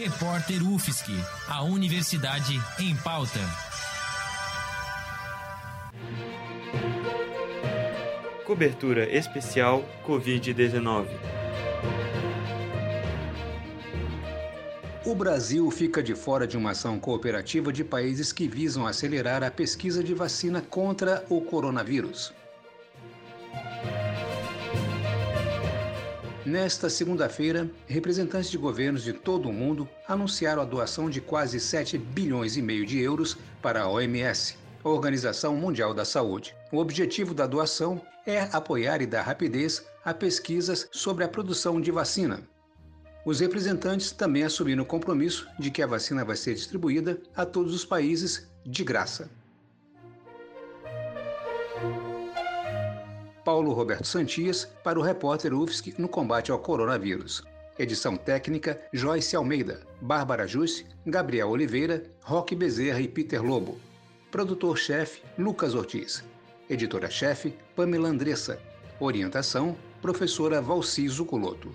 Repórter UFSC, a Universidade em Pauta. Cobertura especial Covid-19. O Brasil fica de fora de uma ação cooperativa de países que visam acelerar a pesquisa de vacina contra o coronavírus. Nesta segunda-feira, representantes de governos de todo o mundo anunciaram a doação de quase 7 bilhões e meio de euros para a OMS, a Organização Mundial da Saúde. O objetivo da doação é apoiar e dar rapidez a pesquisas sobre a produção de vacina. Os representantes também assumiram o compromisso de que a vacina vai ser distribuída a todos os países de graça. Paulo Roberto Santias para o repórter UFSC no combate ao coronavírus. Edição técnica Joyce Almeida, Bárbara Jussi, Gabriel Oliveira, Roque Bezerra e Peter Lobo. Produtor-chefe Lucas Ortiz. Editora-chefe Pamela Andressa. Orientação Professora Valciso Culoto.